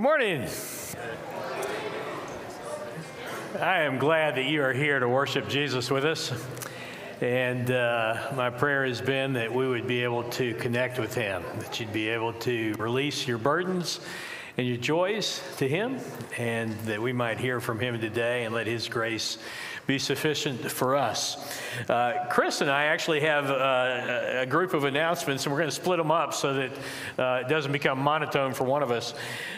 Good morning. I am glad that you are here to worship Jesus with us. And uh, my prayer has been that we would be able to connect with Him, that you'd be able to release your burdens and your joys to Him, and that we might hear from Him today and let His grace be sufficient for us. Uh, Chris and I actually have uh, a group of announcements, and we're going to split them up so that uh, it doesn't become monotone for one of us.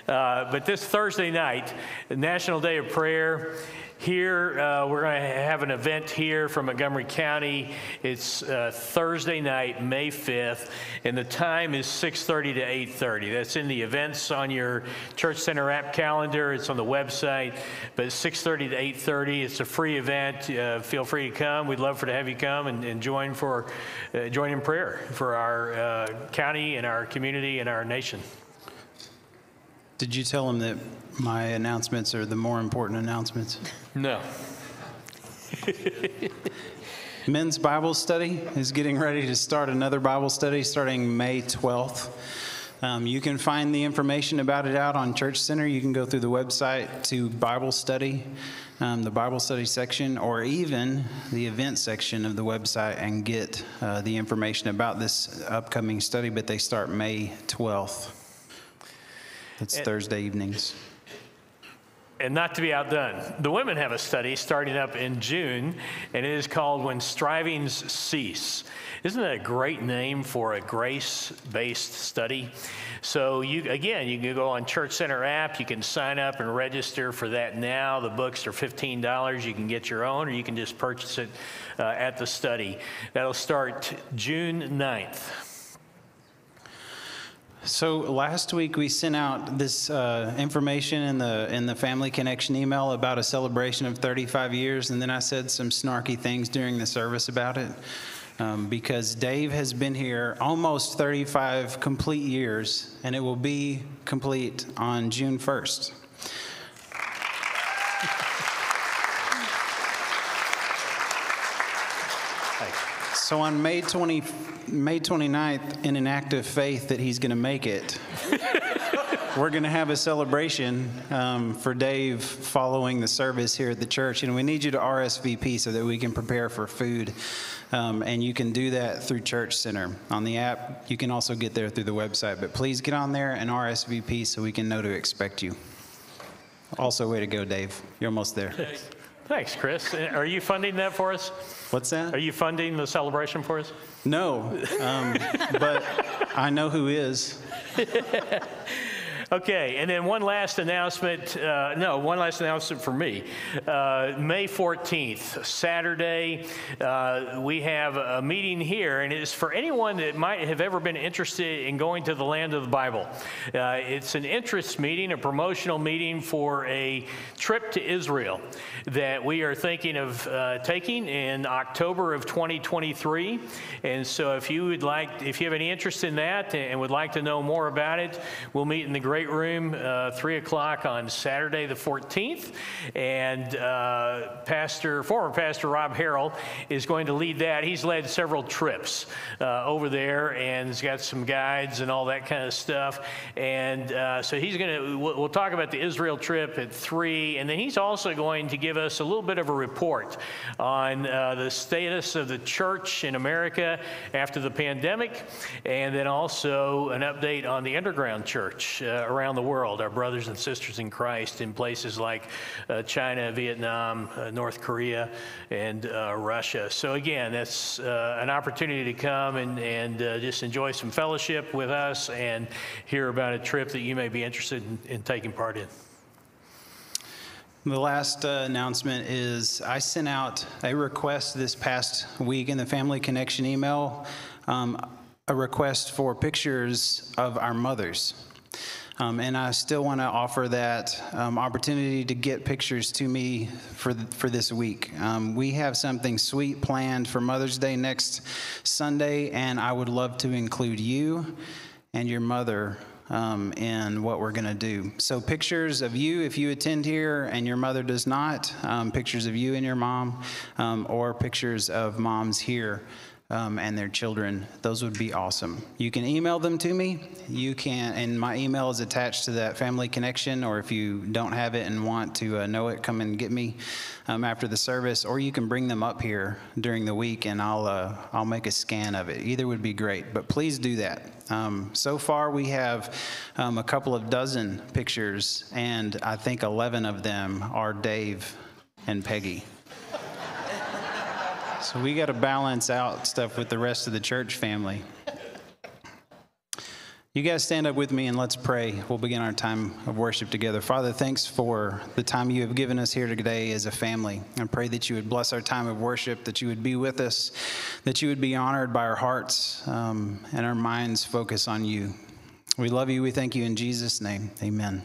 Uh, but this Thursday night, National Day of Prayer, here, uh, we're going to have an event here from Montgomery County. It's uh, Thursday night, May 5th, and the time is 6:30 to 8:30. That's in the events on your Church Center app calendar. It's on the website, but it's 6:30 to 8:30. It's a free event. Uh, feel free to come. We'd love for to have you come and, and join for uh, join in prayer for our uh, county and our community and our nation. Did you tell him that my announcements are the more important announcements? No. Men's Bible Study is getting ready to start another Bible study starting May 12th. Um, you can find the information about it out on Church Center. You can go through the website to Bible Study, um, the Bible Study section, or even the event section of the website and get uh, the information about this upcoming study. But they start May 12th. It's Thursday evenings. And not to be outdone, the women have a study starting up in June, and it is called When Strivings Cease. Isn't that a great name for a grace based study? So, you again, you can go on Church Center app, you can sign up and register for that now. The books are $15. You can get your own, or you can just purchase it uh, at the study. That'll start June 9th. So last week we sent out this uh, information in the in the Family Connection email about a celebration of 35 years, and then I said some snarky things during the service about it. Um, because Dave has been here almost 35 complete years, and it will be complete on June 1st. So on May 20, May 29th, in an act of faith that he's going to make it, we're going to have a celebration um, for Dave following the service here at the church. And we need you to RSVP so that we can prepare for food. Um, and you can do that through Church Center. On the app, you can also get there through the website. But please get on there and RSVP so we can know to expect you. Also, way to go, Dave. You're almost there. Thanks, Chris. Uh, Are you funding that for us? What's that? Are you funding the celebration for us? No, um, but I know who is. Okay, and then one last announcement. Uh, no, one last announcement for me. Uh, May 14th, Saturday, uh, we have a meeting here, and it's for anyone that might have ever been interested in going to the land of the Bible. Uh, it's an interest meeting, a promotional meeting for a trip to Israel that we are thinking of uh, taking in October of 2023. And so, if you would like, if you have any interest in that and would like to know more about it, we'll meet in the great room, uh, 3 o'clock on Saturday the 14th. And uh, Pastor, former Pastor Rob Harrell is going to lead that. He's led several trips uh, over there and has got some guides and all that kind of stuff. And uh, so he's going to, we'll, we'll talk about the Israel trip at 3. And then he's also going to give us a little bit of a report on uh, the status of the church in America after the pandemic, and then also an update on the underground church uh, around the world, our brothers and sisters in Christ in places like uh, China, Vietnam, uh, North Korea, and uh, Russia. So, again, that's uh, an opportunity to come and, and uh, just enjoy some fellowship with us and hear about a trip that you may be interested in, in taking part in. The last uh, announcement is I sent out a request this past week in the Family Connection email, um, a request for pictures of our mothers. Um, and I still want to offer that um, opportunity to get pictures to me for, th- for this week. Um, we have something sweet planned for Mother's Day next Sunday, and I would love to include you and your mother um, in what we're going to do. So, pictures of you if you attend here and your mother does not, um, pictures of you and your mom, um, or pictures of moms here um, and their children, those would be awesome. You can email them to me. You can, and my email is attached to that family connection, or if you don't have it and want to uh, know it, come and get me um, after the service, or you can bring them up here during the week and I'll, uh, I'll make a scan of it. Either would be great, but please do that. Um, so far, we have um, a couple of dozen pictures, and I think 11 of them are Dave and Peggy. So we got to balance out stuff with the rest of the church family. You guys stand up with me and let's pray. We'll begin our time of worship together. Father, thanks for the time you have given us here today as a family. I pray that you would bless our time of worship, that you would be with us, that you would be honored by our hearts um, and our minds focus on you. We love you. We thank you in Jesus' name. Amen.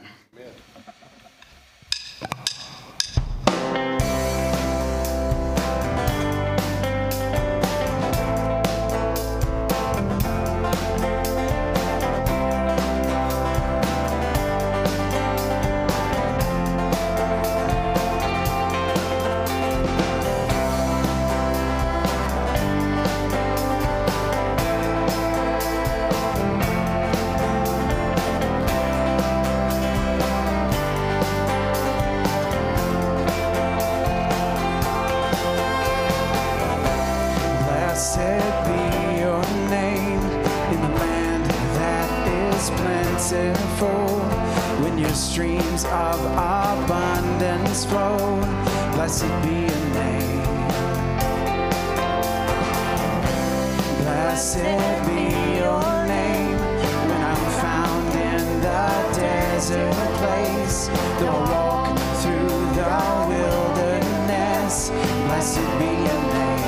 Abundance flow, blessed be your name. Blessed be your name when I'm found in the desert place. Though I walk through the wilderness, blessed be your name.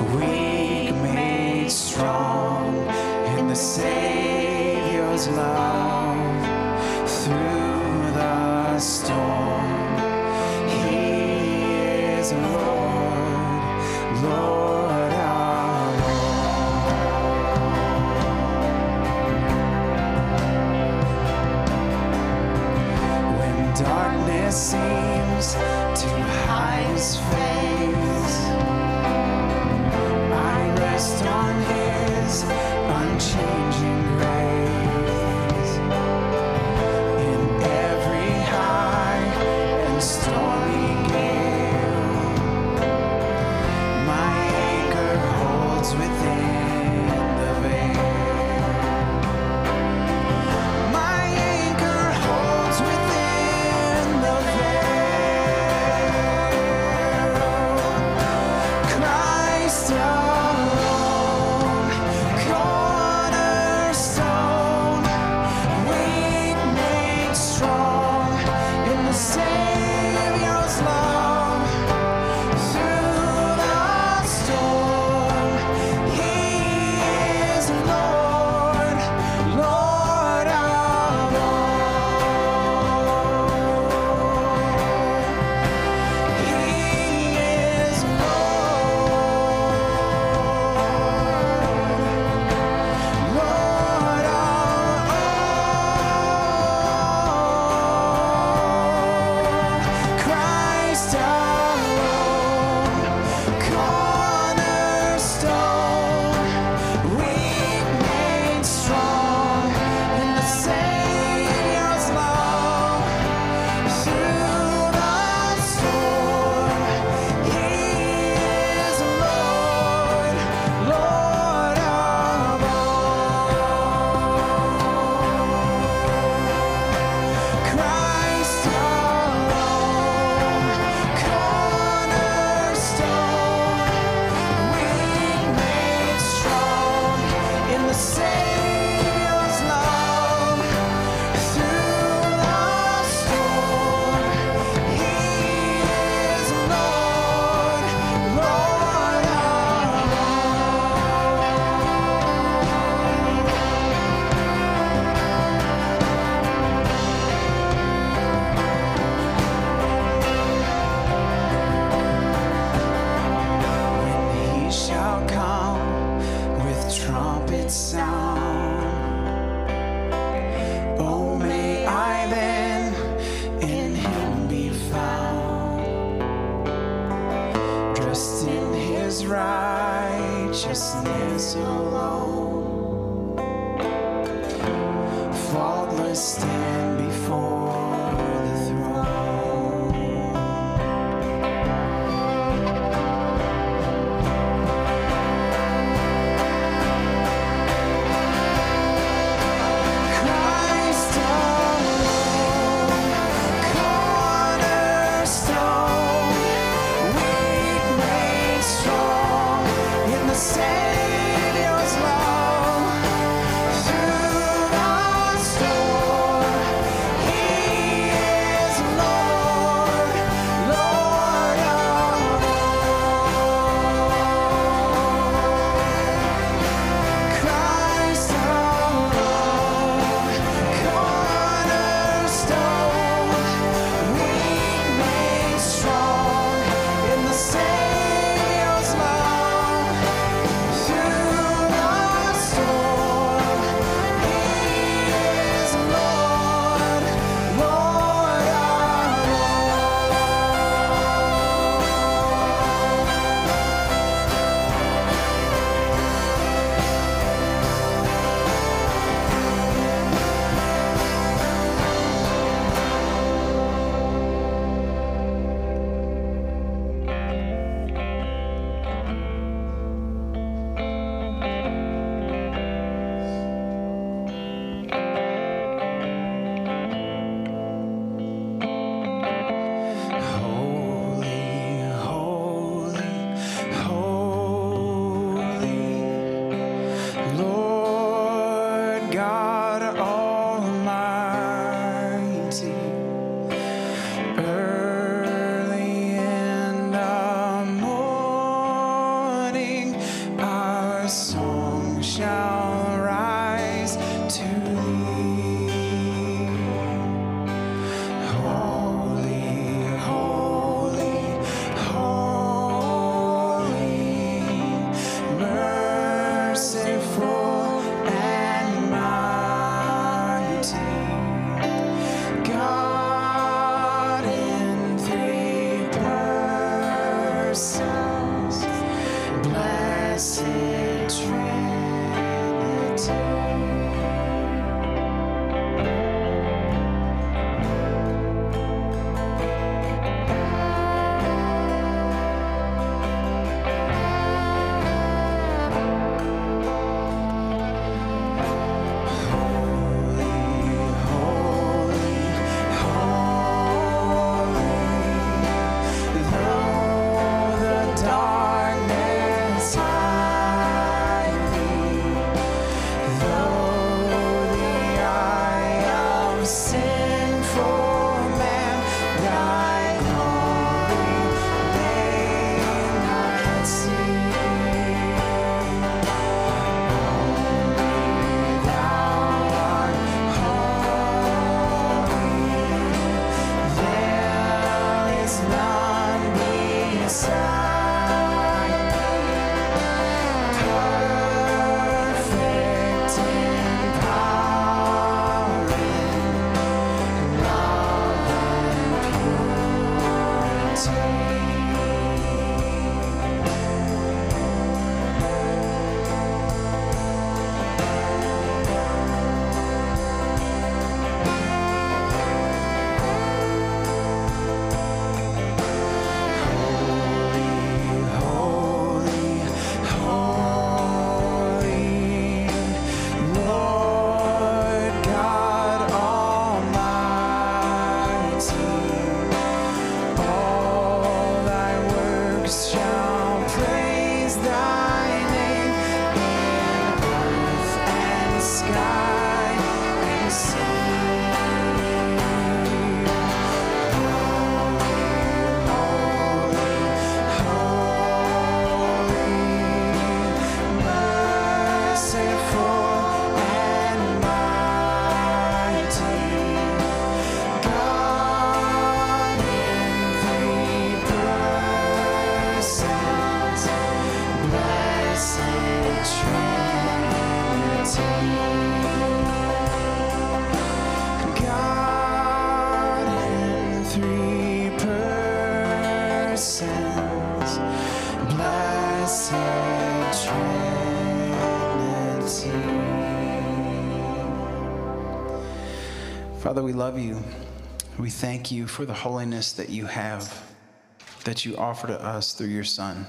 We made strong in the Savior's love through the storm. He is Lord, Lord. darkness seems to hide his face. unchanging. Father, we love you. We thank you for the holiness that you have, that you offer to us through your Son.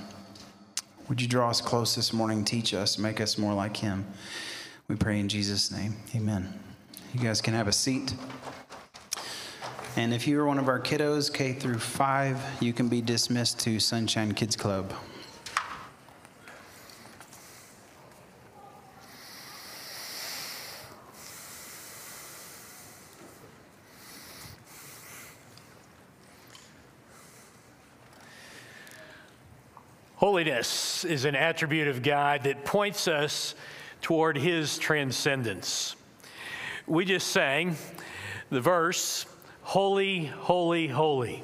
Would you draw us close this morning, teach us, make us more like him? We pray in Jesus' name. Amen. You guys can have a seat. And if you are one of our kiddos, K through 5, you can be dismissed to Sunshine Kids Club. Holiness is an attribute of God that points us toward his transcendence. We just sang the verse, Holy, holy, holy.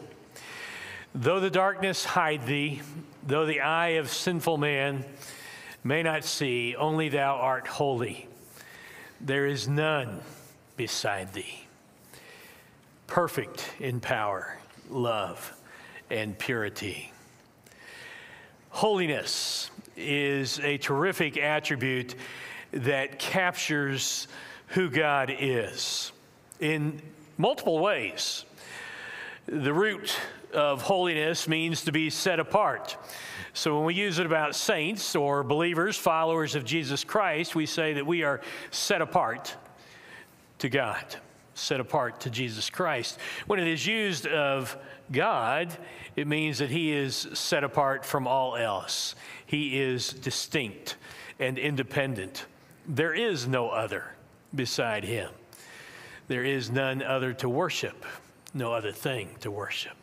Though the darkness hide thee, though the eye of sinful man may not see, only thou art holy. There is none beside thee. Perfect in power, love, and purity. Holiness is a terrific attribute that captures who God is in multiple ways. The root of holiness means to be set apart. So when we use it about saints or believers, followers of Jesus Christ, we say that we are set apart to God, set apart to Jesus Christ. When it is used of God, it means that He is set apart from all else. He is distinct and independent. There is no other beside Him. There is none other to worship, no other thing to worship.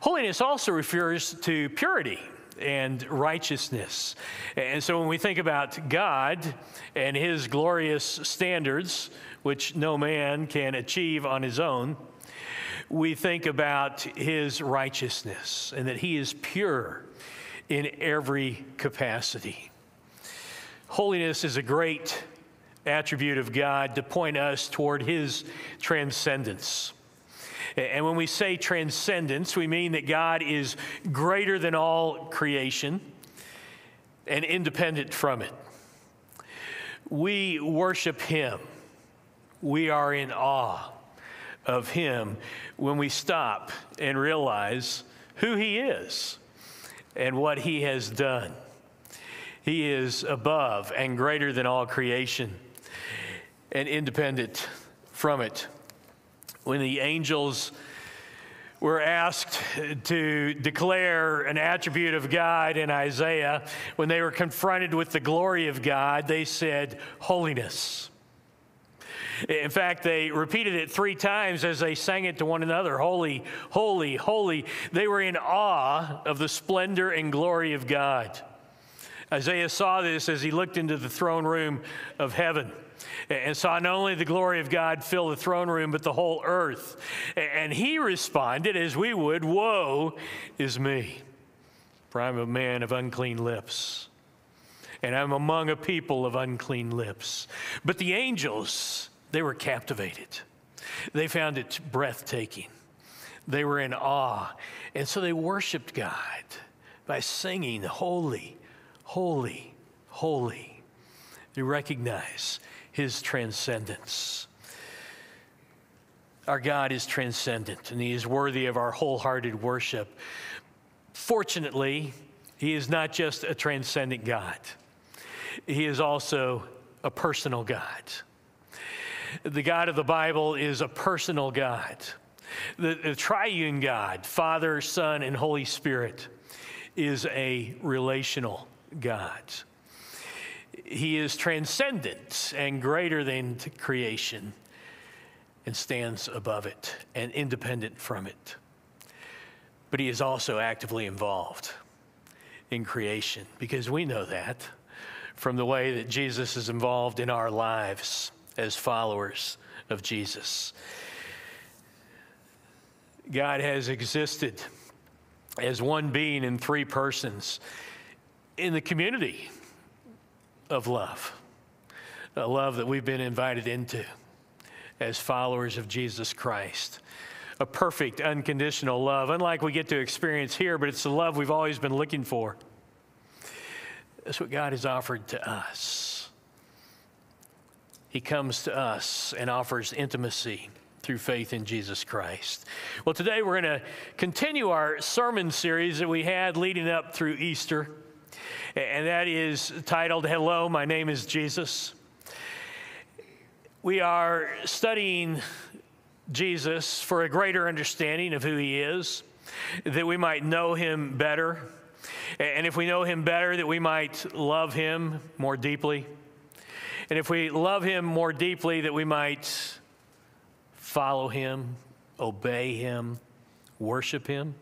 Holiness also refers to purity and righteousness. And so when we think about God and his glorious standards, which no man can achieve on his own, we think about his righteousness and that he is pure in every capacity. Holiness is a great attribute of God to point us toward his transcendence. And when we say transcendence, we mean that God is greater than all creation and independent from it. We worship Him. We are in awe of Him when we stop and realize who He is and what He has done. He is above and greater than all creation and independent from it. When the angels were asked to declare an attribute of God in Isaiah, when they were confronted with the glory of God, they said, Holiness. In fact, they repeated it three times as they sang it to one another Holy, holy, holy. They were in awe of the splendor and glory of God. Isaiah saw this as he looked into the throne room of heaven. And saw not only the glory of God fill the throne room, but the whole earth. And he responded, as we would, Woe is me, for I'm a man of unclean lips, and I'm among a people of unclean lips. But the angels, they were captivated, they found it breathtaking. They were in awe. And so they worshiped God by singing, Holy, Holy, Holy. They recognize his transcendence. Our God is transcendent and he is worthy of our wholehearted worship. Fortunately, he is not just a transcendent God, he is also a personal God. The God of the Bible is a personal God. The, the triune God, Father, Son, and Holy Spirit, is a relational God. He is transcendent and greater than creation and stands above it and independent from it. But he is also actively involved in creation because we know that from the way that Jesus is involved in our lives as followers of Jesus. God has existed as one being in three persons in the community of love, a love that we've been invited into as followers of Jesus Christ. A perfect, unconditional love, unlike we get to experience here, but it's the love we've always been looking for. That's what God has offered to us. He comes to us and offers intimacy through faith in Jesus Christ. Well, today we're going to continue our sermon series that we had leading up through Easter, and that is titled Hello, My Name is Jesus. We are studying Jesus for a greater understanding of who he is, that we might know him better, and if we know him better, that we might love him more deeply. And if we love him more deeply, that we might follow him, obey him, worship him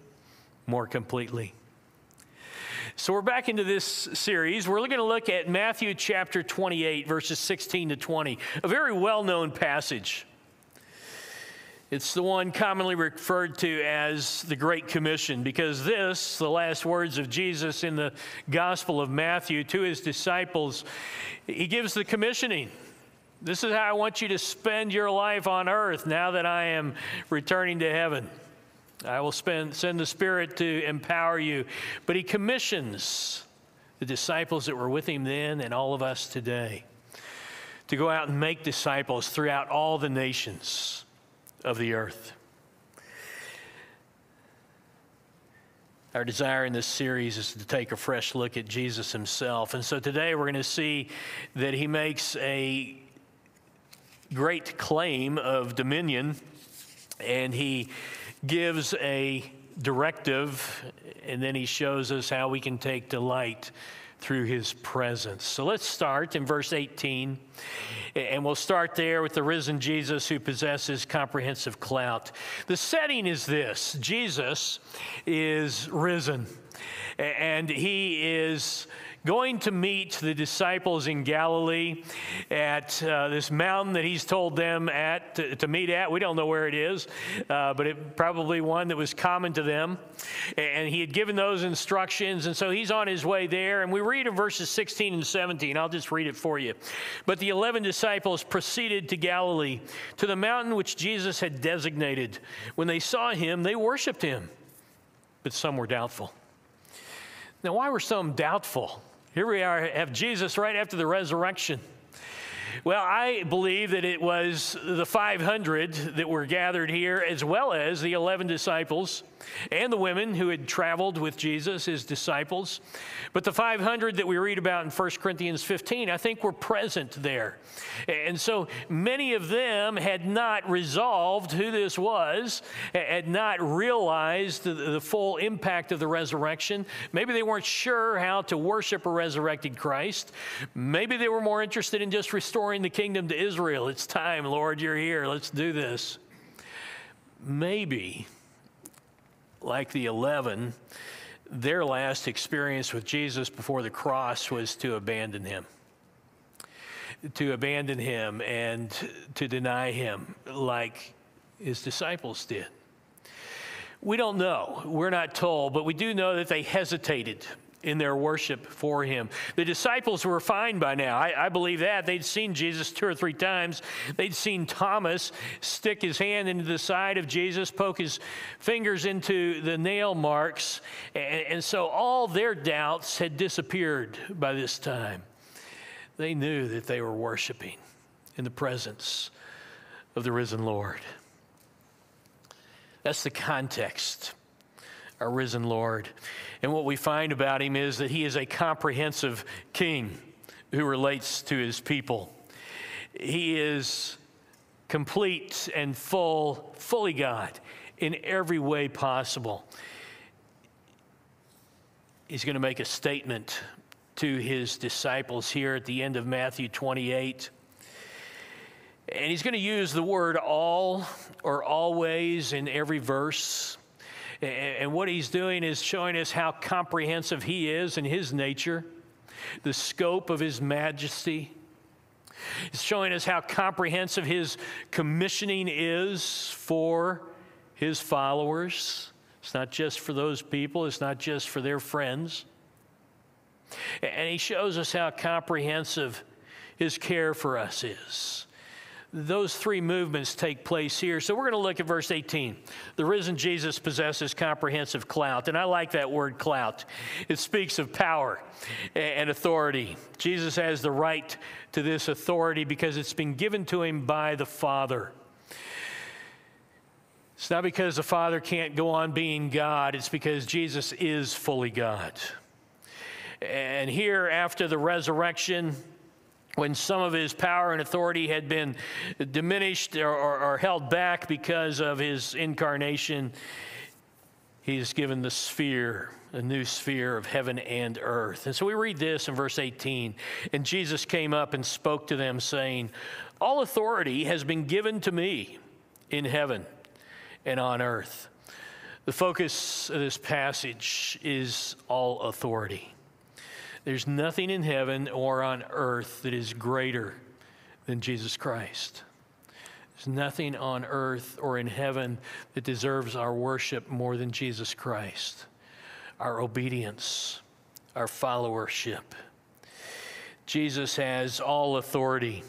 more completely. So we're back into this series. We're going to look at Matthew chapter 28, verses 16 to 20, a very well known passage. It's the one commonly referred to as the Great Commission because this, the last words of Jesus in the Gospel of Matthew to his disciples, he gives the commissioning. This is how I want you to spend your life on earth now that I am returning to heaven. I will spend, send the Spirit to empower you. But he commissions the disciples that were with him then and all of us today to go out and make disciples throughout all the nations of the earth. Our desire in this series is to take a fresh look at Jesus himself. And so today we're going to see that he makes a great claim of dominion, and he gives a directive, and then he shows us how we can take delight through his presence. So let's start in verse 18, and we'll start there with the risen Jesus who possesses comprehensive clout. The setting is this Jesus is risen, and he is going to meet the disciples in Galilee at uh, this mountain that he's told them at to, to, meet at. We don't know where it is, uh, but it probably one that was common to them. And he had given those instructions, and so he's on his way there. And we read in verses 16 and 17. I'll just read it for you. But the eleven disciples proceeded to Galilee, to the mountain which Jesus had designated. When they saw him, they worshiped him, but some were doubtful. Now, why were some doubtful? Here we are, have Jesus right after the resurrection. Well, I believe that it was the 500 that were gathered here, as well as the 11 disciples and the women who had traveled with Jesus, his disciples. But the 500 that we read about in 1 Corinthians 15, I think were present there. And so many of them had not resolved who this was, had not realized the, the full impact of the resurrection. Maybe they weren't sure how to worship a resurrected Christ. Maybe they were more interested in just restoring the kingdom to Israel. It's time, Lord, you're here. Let's do this. Maybe like the 11, their last experience with Jesus before the cross was to abandon him. to abandon him and to deny him like his disciples did? We don't know. We're not told, but we do know that they hesitated in their worship for him. The disciples were fine by now. I, I, believe that. They'd seen Jesus two or three times. They'd seen Thomas stick his hand into the side of Jesus, poke his fingers into the nail marks. And, and so all their doubts had disappeared by this time. They knew that they were worshiping in the presence of the risen Lord. That's the context, our risen Lord. And what we find about him is that he is a comprehensive king who relates to his people. He is complete and full, fully God in every way possible. He's going to make a statement to his disciples here at the end of Matthew 28. And he's going to use the word all or always in every verse. And what he's doing is showing us how comprehensive he is in his nature, the scope of his majesty. He's showing us how comprehensive his commissioning is for his followers. It's not just for those people, it's not just for their friends. And he shows us how comprehensive his care for us is those three movements take place here. So we're going to look at verse 18. The risen Jesus possesses comprehensive clout. And I like that word clout. It speaks of power and authority. Jesus has the right to this authority because it's been given to him by the Father. It's not because the Father can't go on being God, it's because Jesus is fully God. And here, after the resurrection, when some of his power and authority had been diminished or, or, or, held back because of his incarnation, he's given the sphere, a new sphere of heaven and earth. And so we read this in verse 18. And Jesus came up and spoke to them, saying, All authority has been given to me in heaven and on earth. The focus of this passage is all authority. There's nothing in heaven or on earth that is greater than Jesus Christ. There's nothing on earth or in heaven that deserves our worship more than Jesus Christ, our obedience, our followership. Jesus has all authority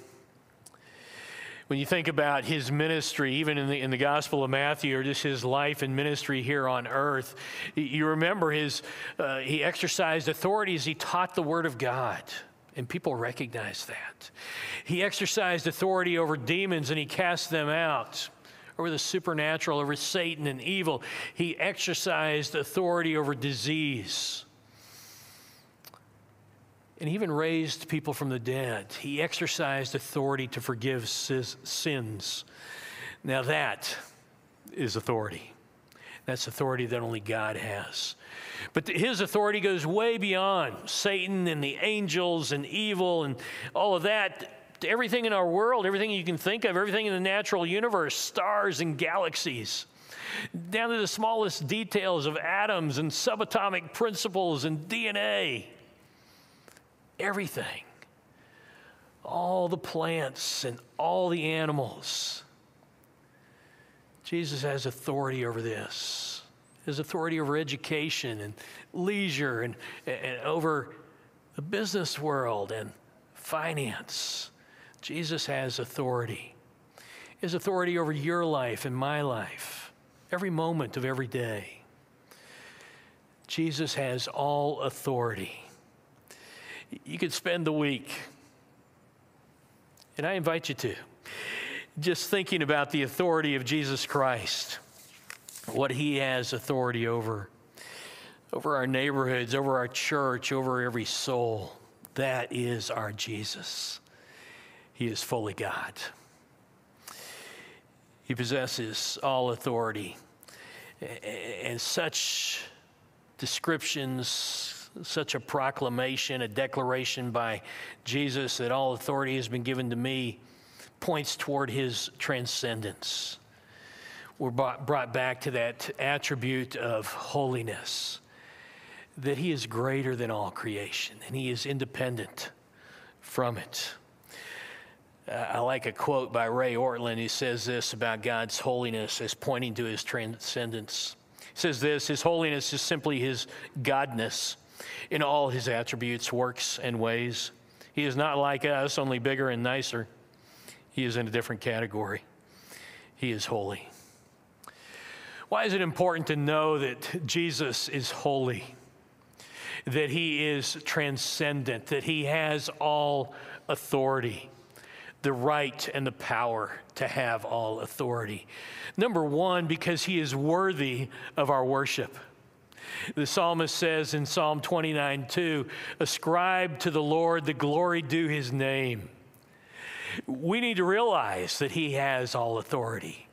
when you think about his ministry, even in the, in the Gospel of Matthew, or just his life and ministry here on earth, you remember his, uh, he exercised authority as he taught the Word of God. And people recognize that. He exercised authority over demons and he cast them out over the supernatural, over Satan and evil. He exercised authority over disease and even raised people from the dead. He exercised authority to forgive sins. Now, that is authority. That's authority that only God has. But his authority goes way beyond Satan and the angels and evil and all of that. Everything in our world, everything you can think of, everything in the natural universe, stars and galaxies, down to the smallest details of atoms and subatomic principles and DNA everything. All the plants and all the animals. Jesus has authority over this. His authority over education and leisure and, and over the business world and finance. Jesus has authority. His authority over your life and my life, every moment of every day. Jesus has all authority you could spend the week, and I invite you to, just thinking about the authority of Jesus Christ, what he has authority over, over our neighborhoods, over our church, over every soul. That is our Jesus. He is fully God. He possesses all authority. And such descriptions such a proclamation, a declaration by Jesus that all authority has been given to me points toward his transcendence. We're brought back to that attribute of holiness, that he is greater than all creation and he is independent from it. Uh, I like a quote by Ray Ortlund. He says this about God's holiness as pointing to his transcendence. He says this His holiness is simply his godness in all his attributes, works, and ways. He is not like us, only bigger and nicer. He is in a different category. He is holy. Why is it important to know that Jesus is holy? That he is transcendent, that he has all authority, the right and the power to have all authority. Number one, because he is worthy of our worship. The psalmist says in Psalm 29 2, ascribe to the Lord the glory due his name. We need to realize that he has all authority.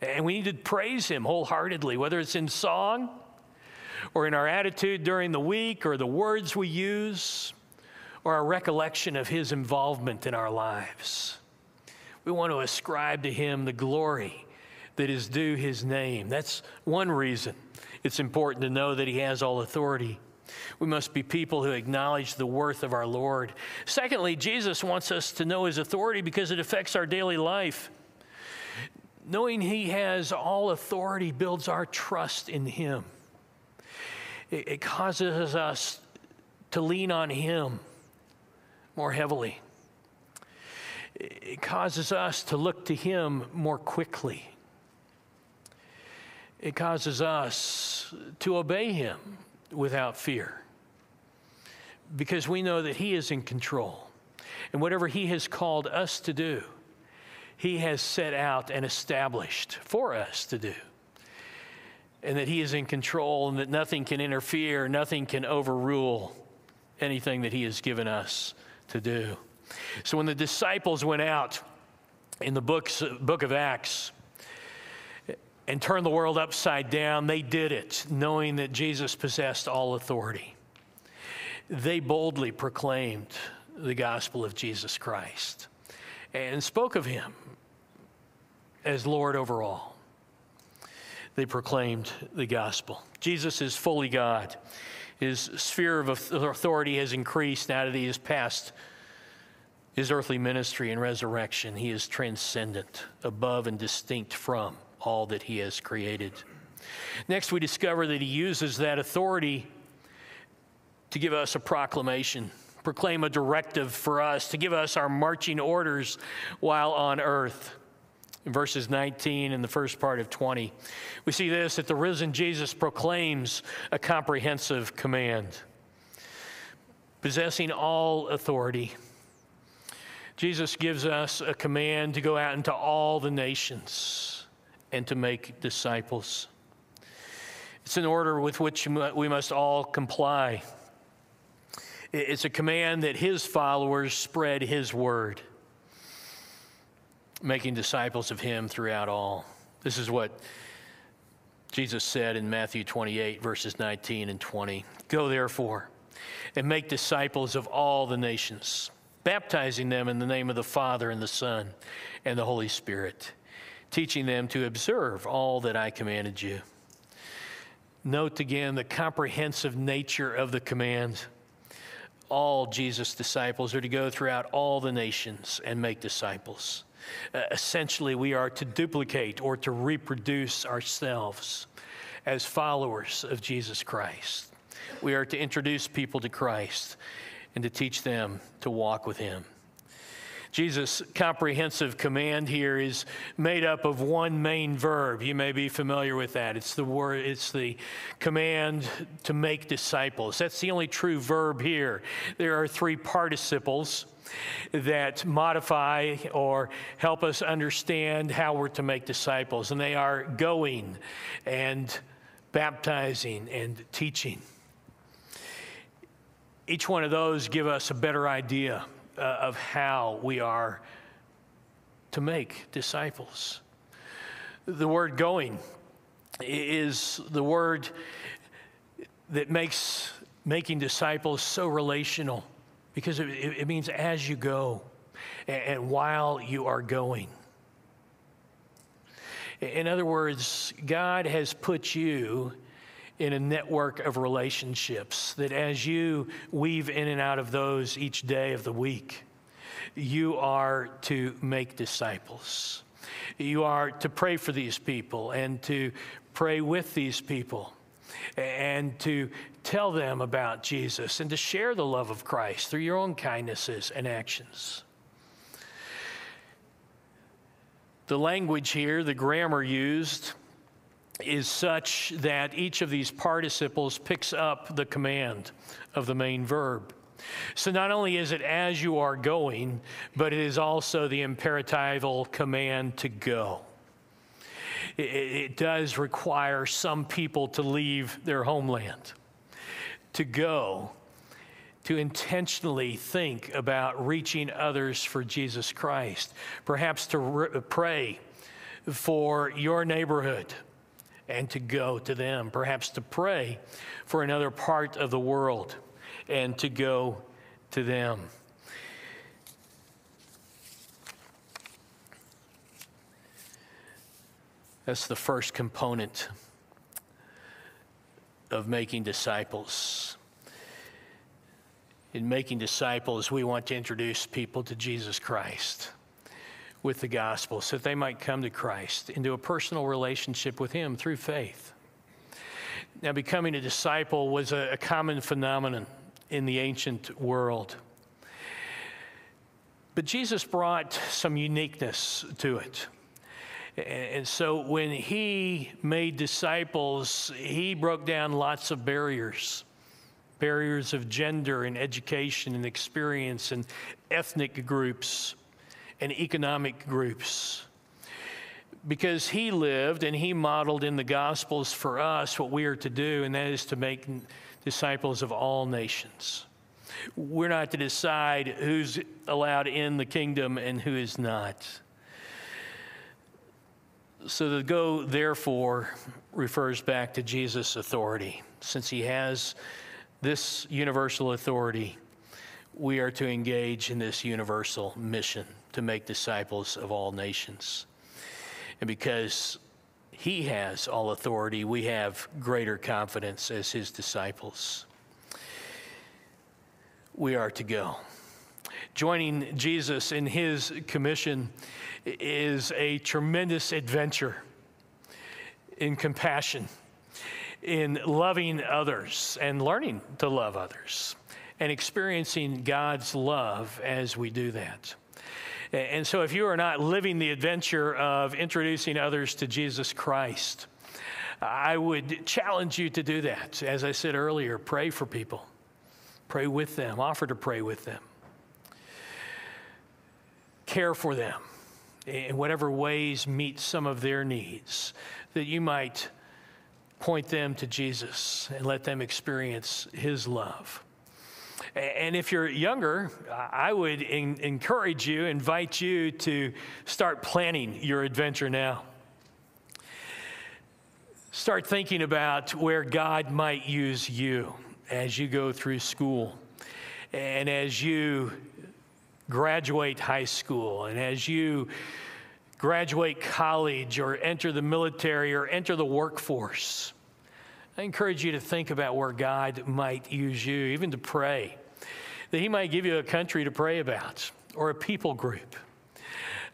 And we need to praise him wholeheartedly, whether it's in song or in our attitude during the week or the words we use or our recollection of his involvement in our lives. We want to ascribe to him the glory that is due his name. That's one reason it's important to know that he has all authority. We must be people who acknowledge the worth of our Lord. Secondly, Jesus wants us to know his authority because it affects our daily life. Knowing he has all authority builds our trust in him. It, it causes us to lean on him more heavily. It causes us to look to him more quickly. It causes us to obey him without fear because we know that he is in control. And whatever he has called us to do, he has set out and established for us to do. And that he is in control and that nothing can interfere, nothing can overrule anything that he has given us to do. So when the disciples went out in the books, book of Acts, and turn the world upside down, they did it knowing that Jesus possessed all authority. They boldly proclaimed the gospel of Jesus Christ and spoke of him as Lord over all. They proclaimed the gospel. Jesus is fully God. His sphere of authority has increased now that he has passed his earthly ministry and resurrection. He is transcendent, above and distinct from all that he has created. Next, we discover that he uses that authority to give us a proclamation, proclaim a directive for us, to give us our marching orders while on earth. In verses 19 and the first part of 20, we see this that the risen Jesus proclaims a comprehensive command. Possessing all authority, Jesus gives us a command to go out into all the nations and to make disciples. It's an order with which we must all comply. It's a command that his followers spread his word, making disciples of him throughout all. This is what Jesus said in Matthew 28, verses 19 and 20. Go therefore and make disciples of all the nations, baptizing them in the name of the Father and the Son and the Holy Spirit teaching them to observe all that I commanded you. Note again the comprehensive nature of the command. All Jesus' disciples are to go throughout all the nations and make disciples. Uh, essentially, we are to duplicate or to reproduce ourselves as followers of Jesus Christ. We are to introduce people to Christ and to teach them to walk with Him. Jesus' comprehensive command here is made up of one main verb. You may be familiar with that. It's the word, it's the command to make disciples. That's the only true verb here. There are three participles that modify or help us understand how we're to make disciples, and they are going and baptizing and teaching. Each one of those give us a better idea uh, of how we are to make disciples. The word going is the word that makes making disciples so relational because it, it means as you go and, and while you are going. In other words, God has put you in a network of relationships that as you weave in and out of those each day of the week, you are to make disciples. You are to pray for these people and to pray with these people and to tell them about Jesus and to share the love of Christ through your own kindnesses and actions. The language here, the grammar used, is such that each of these participles picks up the command of the main verb. So not only is it as you are going, but it is also the imperatival command to go. It, it does require some people to leave their homeland, to go, to intentionally think about reaching others for Jesus Christ, perhaps to re- pray for your neighborhood and to go to them, perhaps to pray for another part of the world and to go to them. That's the first component of making disciples. In making disciples, we want to introduce people to Jesus Christ with the gospel so that they might come to Christ into a personal relationship with Him through faith. Now, becoming a disciple was a, a common phenomenon in the ancient world. But Jesus brought some uniqueness to it. And so when he made disciples, he broke down lots of barriers barriers of gender and education and experience and ethnic groups and economic groups. Because he lived and he modeled in the Gospels for us what we are to do, and that is to make disciples of all nations. We're not to decide who's allowed in the kingdom and who is not. So the go, therefore, refers back to Jesus' authority. Since he has this universal authority, we are to engage in this universal mission to make disciples of all nations. And because he has all authority, we have greater confidence as his disciples. We are to go. Joining Jesus in his commission is a tremendous adventure in compassion, in loving others and learning to love others, and experiencing God's love as we do that. And so, if you are not living the adventure of introducing others to Jesus Christ, I would challenge you to do that. As I said earlier, pray for people, pray with them, offer to pray with them, care for them in whatever ways meet some of their needs, that you might point them to Jesus and let them experience his love. And if you're younger, I would in, encourage you, invite you to start planning your adventure now. Start thinking about where God might use you as you go through school and as you graduate high school and as you graduate college or enter the military or enter the workforce. I encourage you to think about where God might use you, even to pray that He might give you a country to pray about or a people group.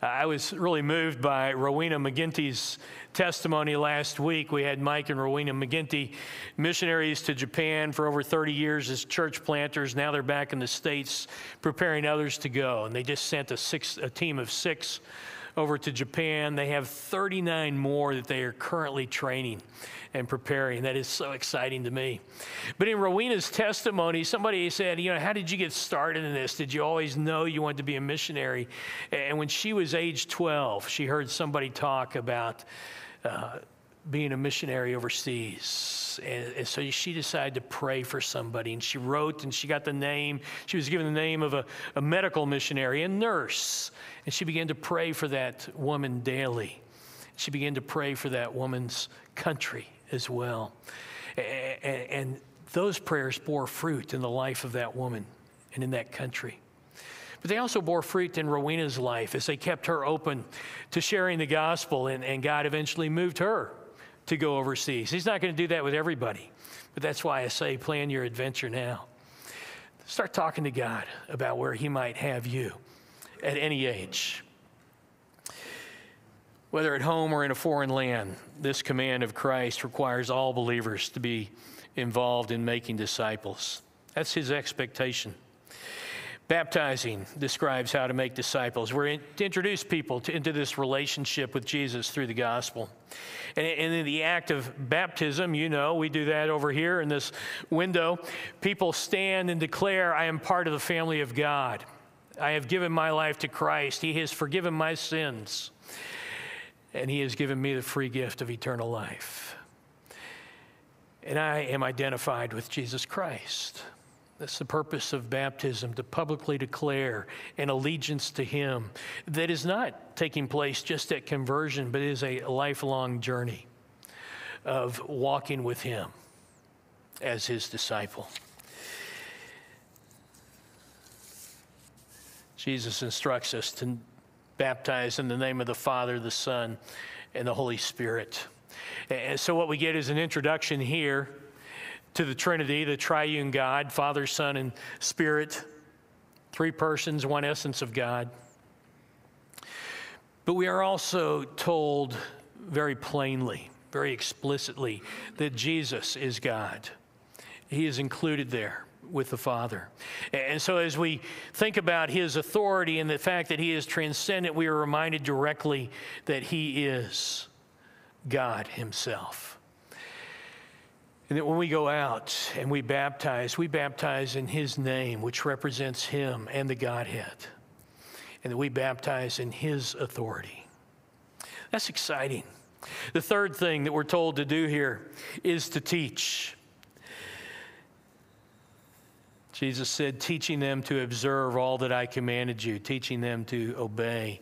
Uh, I was really moved by Rowena McGinty's testimony last week. We had Mike and Rowena McGinty, missionaries to Japan for over 30 years as church planters. Now they're back in the States preparing others to go. And they just sent a, six, a team of six over to Japan. They have 39 more that they are currently training and preparing. That is so exciting to me. But in Rowena's testimony, somebody said, You know, how did you get started in this? Did you always know you wanted to be a missionary? And when she was age 12, she heard somebody talk about. Uh, being a missionary overseas. And, and, so she decided to pray for somebody. And she wrote and she got the name. She was given the name of a, a medical missionary, a nurse. And she began to pray for that woman daily. She began to pray for that woman's country as well. And, and those prayers bore fruit in the life of that woman and in that country. But they also bore fruit in Rowena's life as they kept her open to sharing the gospel, and, and God eventually moved her to go overseas. He's not going to do that with everybody, but that's why I say plan your adventure now. Start talking to God about where He might have you at any age. Whether at home or in a foreign land, this command of Christ requires all believers to be involved in making disciples. That's his expectation. Baptizing describes how to make disciples. We're in, to introduce people to, into this relationship with Jesus through the gospel. And, and in the act of baptism, you know, we do that over here in this window. People stand and declare, I am part of the family of God. I have given my life to Christ. He has forgiven my sins. And He has given me the free gift of eternal life. And I am identified with Jesus Christ. That's the purpose of baptism, to publicly declare an allegiance to Him that is not taking place just at conversion, but is a lifelong journey of walking with Him as His disciple. Jesus instructs us to baptize in the name of the Father, the Son, and the Holy Spirit. And so, what we get is an introduction here to the Trinity, the triune God, Father, Son, and Spirit, three persons, one essence of God. But we are also told very plainly, very explicitly, that Jesus is God. He is included there with the Father. And so, as we think about his authority and the fact that he is transcendent, we are reminded directly that he is God himself. And that when we go out and we baptize, we baptize in his name, which represents him and the Godhead. And that we baptize in his authority. That's exciting. The third thing that we're told to do here is to teach. Jesus said, teaching them to observe all that I commanded you, teaching them to obey.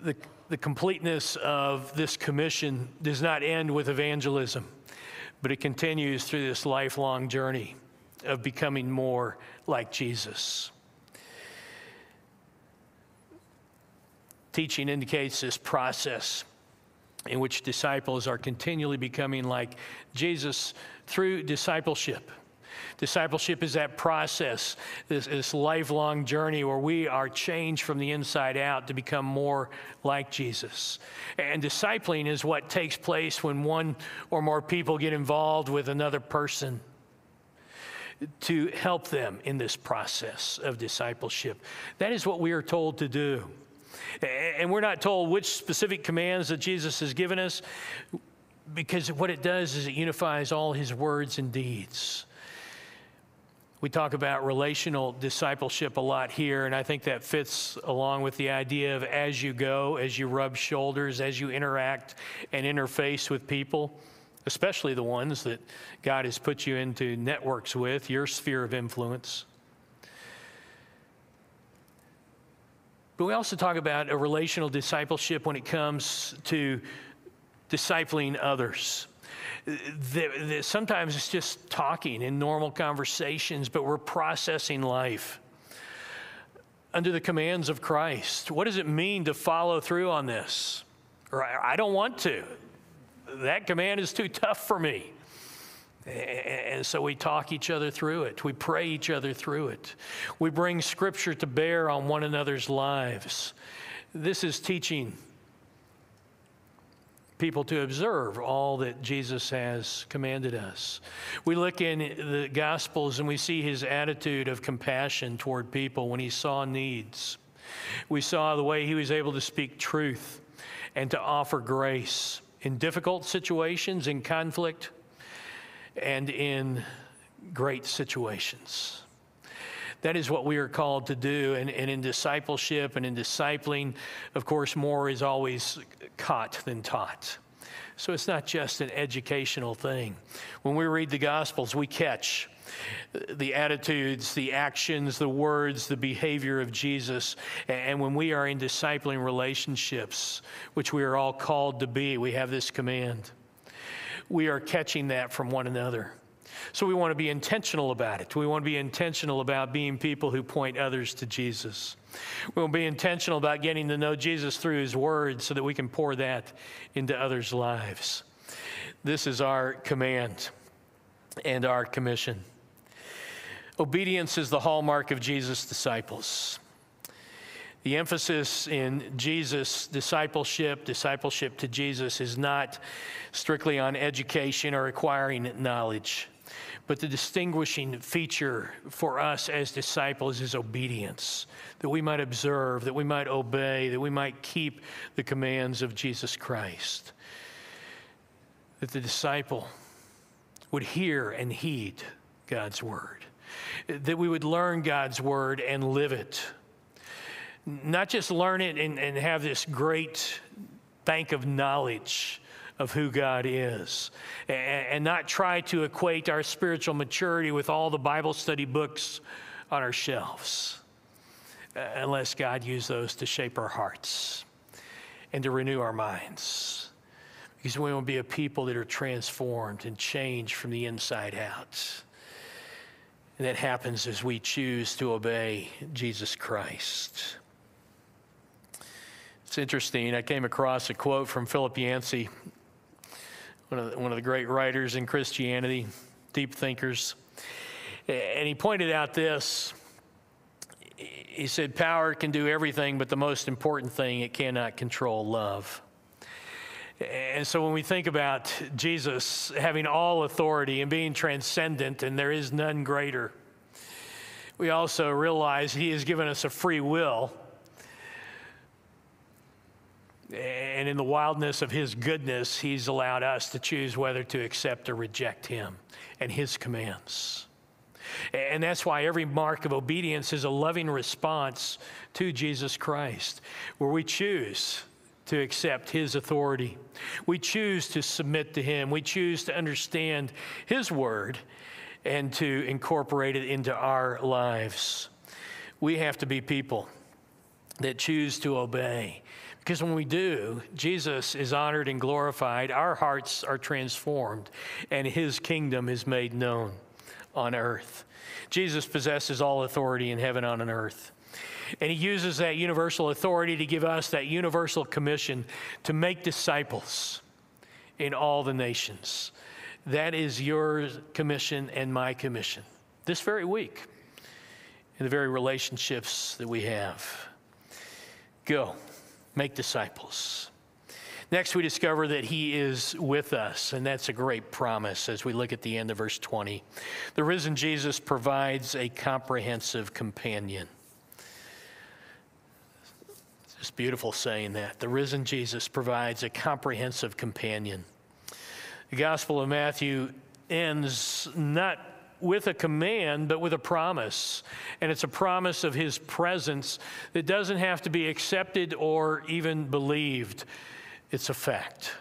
The, the completeness of this commission does not end with evangelism, but it continues through this lifelong journey of becoming more like Jesus. Teaching indicates this process in which disciples are continually becoming like Jesus through discipleship. Discipleship is that process, this, this, lifelong journey where we are changed from the inside out to become more like Jesus. And discipling is what takes place when one or more people get involved with another person to help them in this process of discipleship. That is what we are told to do. And we're not told which specific commands that Jesus has given us because what it does is it unifies all his words and deeds. We talk about relational discipleship a lot here, and I think that fits along with the idea of as you go, as you rub shoulders, as you interact and interface with people, especially the ones that God has put you into networks with, your sphere of influence. But we also talk about a relational discipleship when it comes to discipling others that, that sometimes it's just talking in normal conversations, but we're processing life under the commands of Christ. What does it mean to follow through on this? Or I don't want to. That command is too tough for me. And so we talk each other through it. We pray each other through it. We bring scripture to bear on one another's lives. This is teaching people to observe all that Jesus has commanded us. We look in the Gospels and we see his attitude of compassion toward people when he saw needs. We saw the way he was able to speak truth and to offer grace in difficult situations, in conflict, and in great situations. That is what we are called to do. And, and in discipleship and in discipling, of course, more is always caught than taught. So it's not just an educational thing. When we read the Gospels, we catch the attitudes, the actions, the words, the behavior of Jesus. And when we are in discipling relationships, which we are all called to be, we have this command. We are catching that from one another. So we want to be intentional about it. We want to be intentional about being people who point others to Jesus. We will be intentional about getting to know Jesus through his word so that we can pour that into others' lives. This is our command and our commission. Obedience is the hallmark of Jesus' disciples. The emphasis in Jesus' discipleship, discipleship to Jesus, is not strictly on education or acquiring knowledge, but the distinguishing feature for us as disciples is obedience, that we might observe, that we might obey, that we might keep the commands of Jesus Christ. That the disciple would hear and heed God's word, that we would learn God's word and live it not just learn it and, and have this great bank of knowledge of who God is, and, and not try to equate our spiritual maturity with all the Bible study books on our shelves, uh, unless God used those to shape our hearts and to renew our minds. Because we want to be a people that are transformed and changed from the inside out. And that happens as we choose to obey Jesus Christ. It's interesting. I came across a quote from Philip Yancey, one of the, one of the great writers in Christianity, deep thinkers. And he pointed out this. He said, Power can do everything, but the most important thing, it cannot control love. And so when we think about Jesus having all authority and being transcendent, and there is none greater, we also realize he has given us a free will and in the wildness of his goodness, he's allowed us to choose whether to accept or reject him and his commands. And that's why every mark of obedience is a loving response to Jesus Christ, where we choose to accept his authority. We choose to submit to him. We choose to understand his word and to incorporate it into our lives. We have to be people that choose to obey because when we do, Jesus is honored and glorified, our hearts are transformed, and his kingdom is made known on earth. Jesus possesses all authority in heaven and on earth. And he uses that universal authority to give us that universal commission to make disciples in all the nations. That is your commission and my commission this very week in the very relationships that we have. Go make disciples. Next, we discover that he is with us, and that's a great promise as we look at the end of verse 20. The risen Jesus provides a comprehensive companion. It's beautiful saying that. The risen Jesus provides a comprehensive companion. The Gospel of Matthew ends not with a command, but with a promise. And it's a promise of his presence that doesn't have to be accepted or even believed, it's a fact.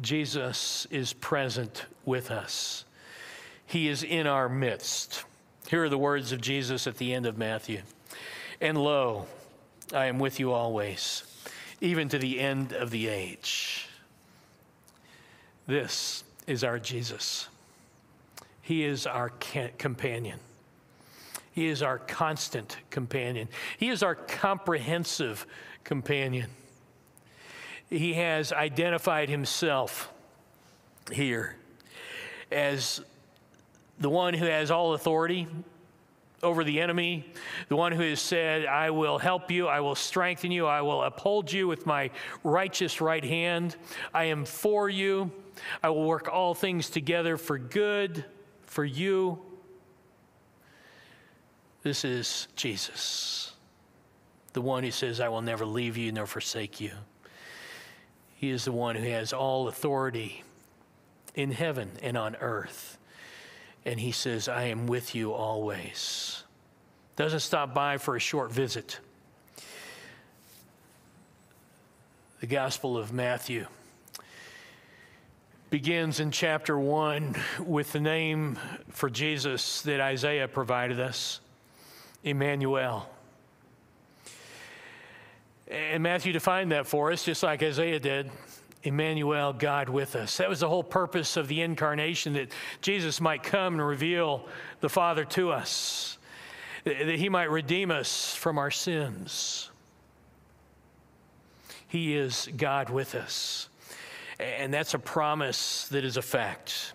Jesus is present with us, he is in our midst. Here are the words of Jesus at the end of Matthew And lo, I am with you always, even to the end of the age. This is our Jesus. He is our companion. He is our constant companion. He is our comprehensive companion. He has identified himself here as the one who has all authority over the enemy, the one who has said, I will help you, I will strengthen you, I will uphold you with my righteous right hand, I am for you, I will work all things together for good for you. This is Jesus, the one who says, I will never leave you nor forsake you. He is the one who has all authority in heaven and on earth. And he says, I am with you always. Doesn't stop by for a short visit. The Gospel of Matthew begins in chapter 1 with the name for Jesus that Isaiah provided us Emmanuel. And Matthew defined that for us, just like Isaiah did. Emmanuel, God with us. That was the whole purpose of the incarnation, that Jesus might come and reveal the Father to us, that he might redeem us from our sins. He is God with us. And that's a promise that is a fact.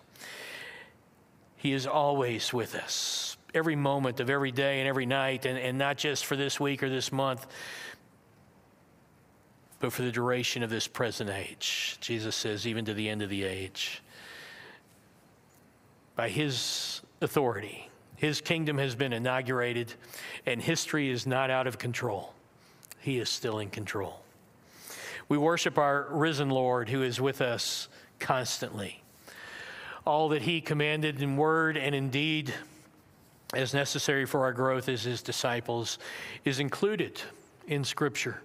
He is always with us. every moment of every day and every night, and, and not just for this week or this month, but for the duration of this present age. Jesus says, even to the end of the age. By his authority, his kingdom has been inaugurated, and history is not out of control. He is still in control. We worship our risen Lord who is with us constantly. All that he commanded in word and in deed as necessary for our growth as his disciples is included in Scripture.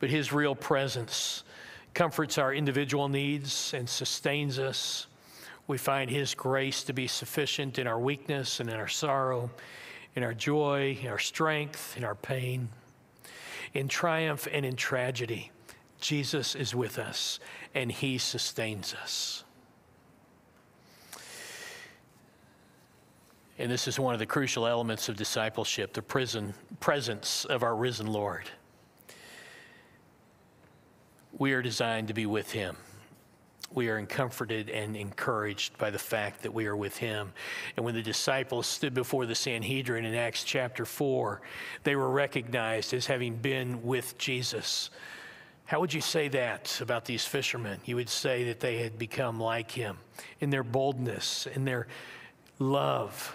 But his real presence comforts our individual needs and sustains us. We find his grace to be sufficient in our weakness and in our sorrow, in our joy, in our strength, in our pain, in triumph and in tragedy. Jesus is with us and he sustains us. And this is one of the crucial elements of discipleship the prison, presence of our risen Lord. We are designed to be with Him. We are comforted and encouraged by the fact that we are with Him. And when the disciples stood before the Sanhedrin in Acts chapter 4, they were recognized as having been with Jesus. How would you say that about these fishermen? You would say that they had become like Him in their boldness, in their love,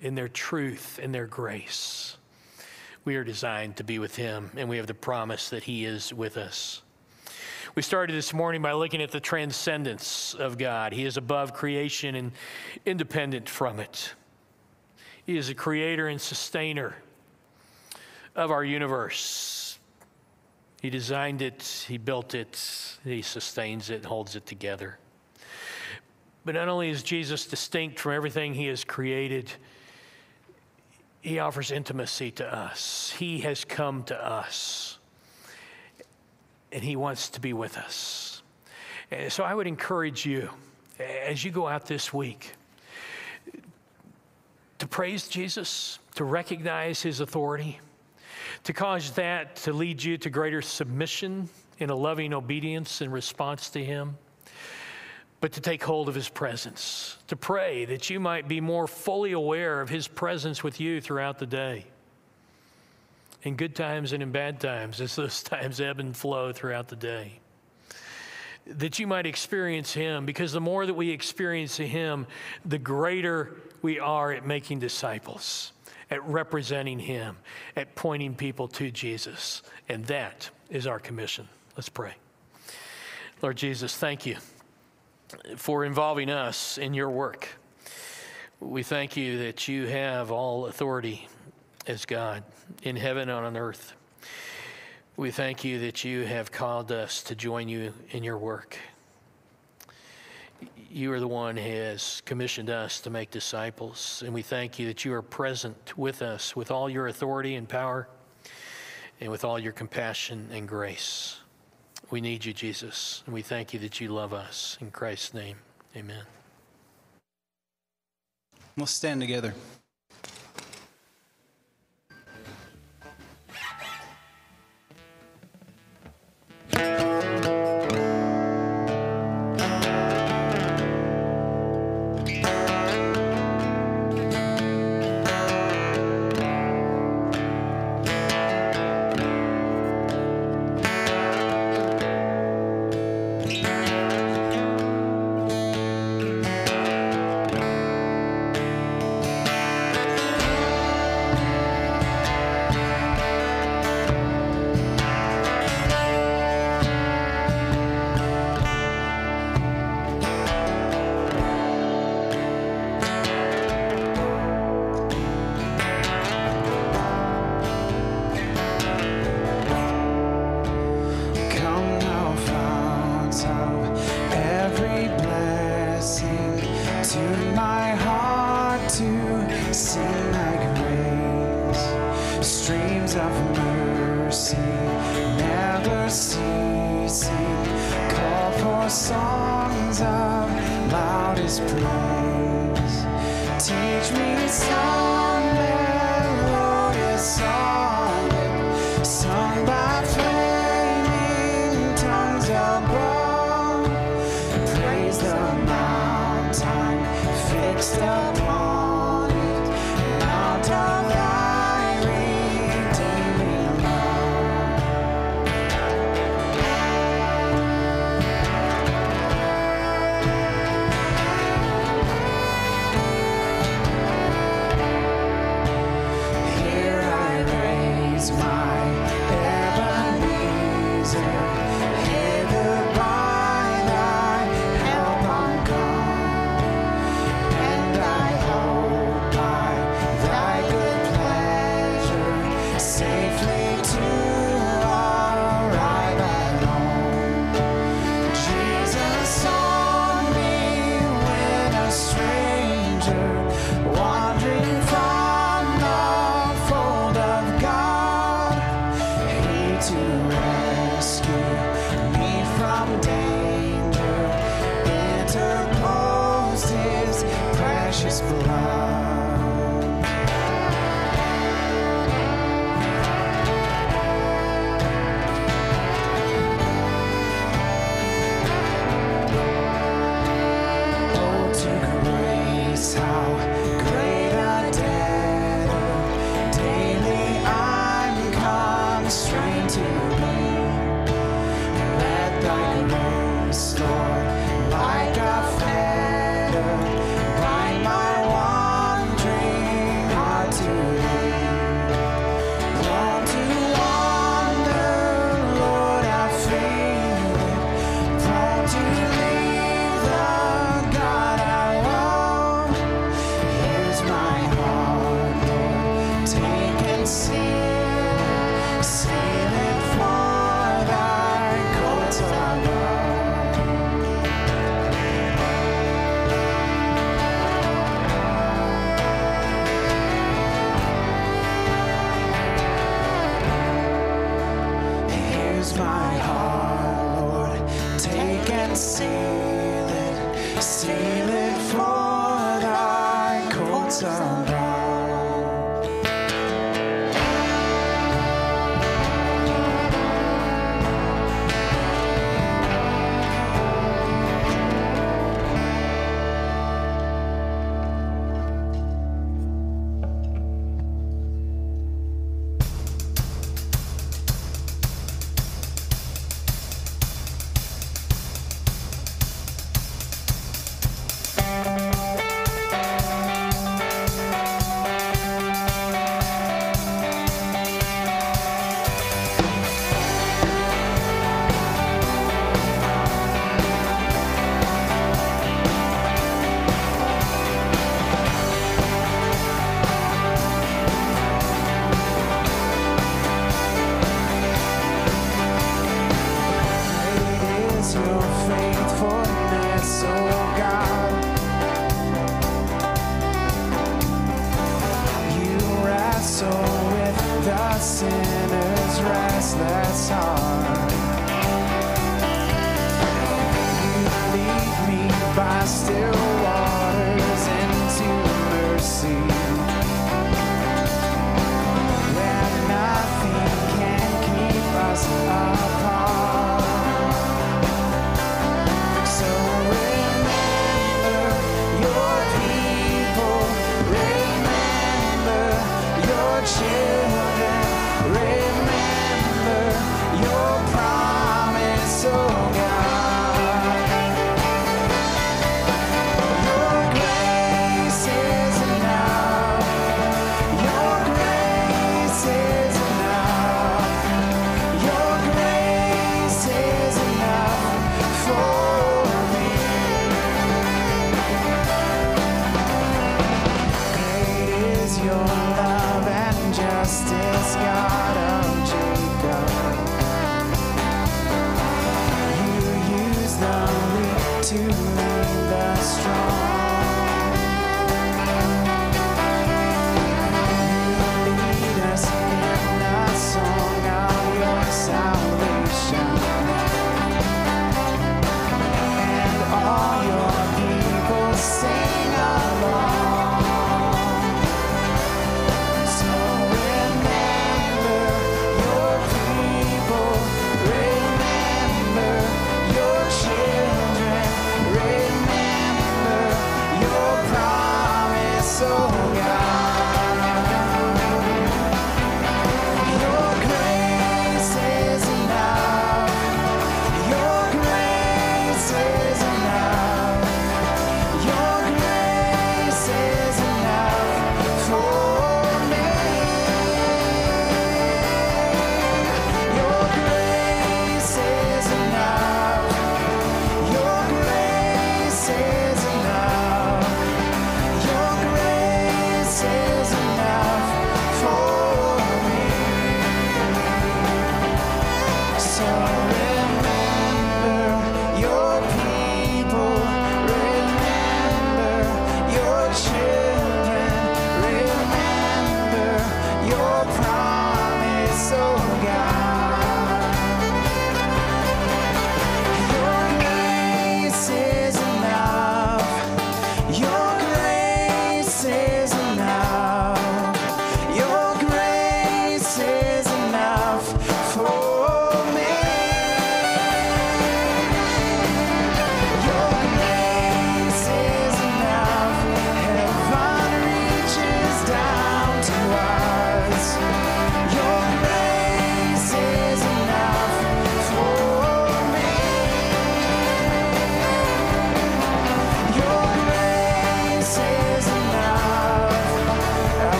in their truth, in their grace. We are designed to be with Him, and we have the promise that He is with us. We started this morning by looking at the transcendence of God. He is above creation and independent from it. He is a creator and sustainer of our universe. He designed it, He built it, He sustains it, holds it together. But not only is Jesus distinct from everything He has created, he offers intimacy to us. He has come to us, and He wants to be with us. And so I would encourage you, as you go out this week, to praise Jesus, to recognize His authority, to cause that to lead you to greater submission in a loving obedience in response to Him but to take hold of his presence, to pray that you might be more fully aware of his presence with you throughout the day. In good times and in bad times, as those times ebb and flow throughout the day. That you might experience him, because the more that we experience him, the greater we are at making disciples, at representing him, at pointing people to Jesus. And that is our commission. Let's pray. Lord Jesus, thank you for involving us in your work. We thank you that you have all authority as God in heaven and on earth. We thank you that you have called us to join you in your work. You are the one who has commissioned us to make disciples, and we thank you that you are present with us with all your authority and power and with all your compassion and grace. We need you, Jesus, and we thank you that you love us. In Christ's name, amen. We'll stand together.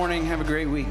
Morning. Have a great week.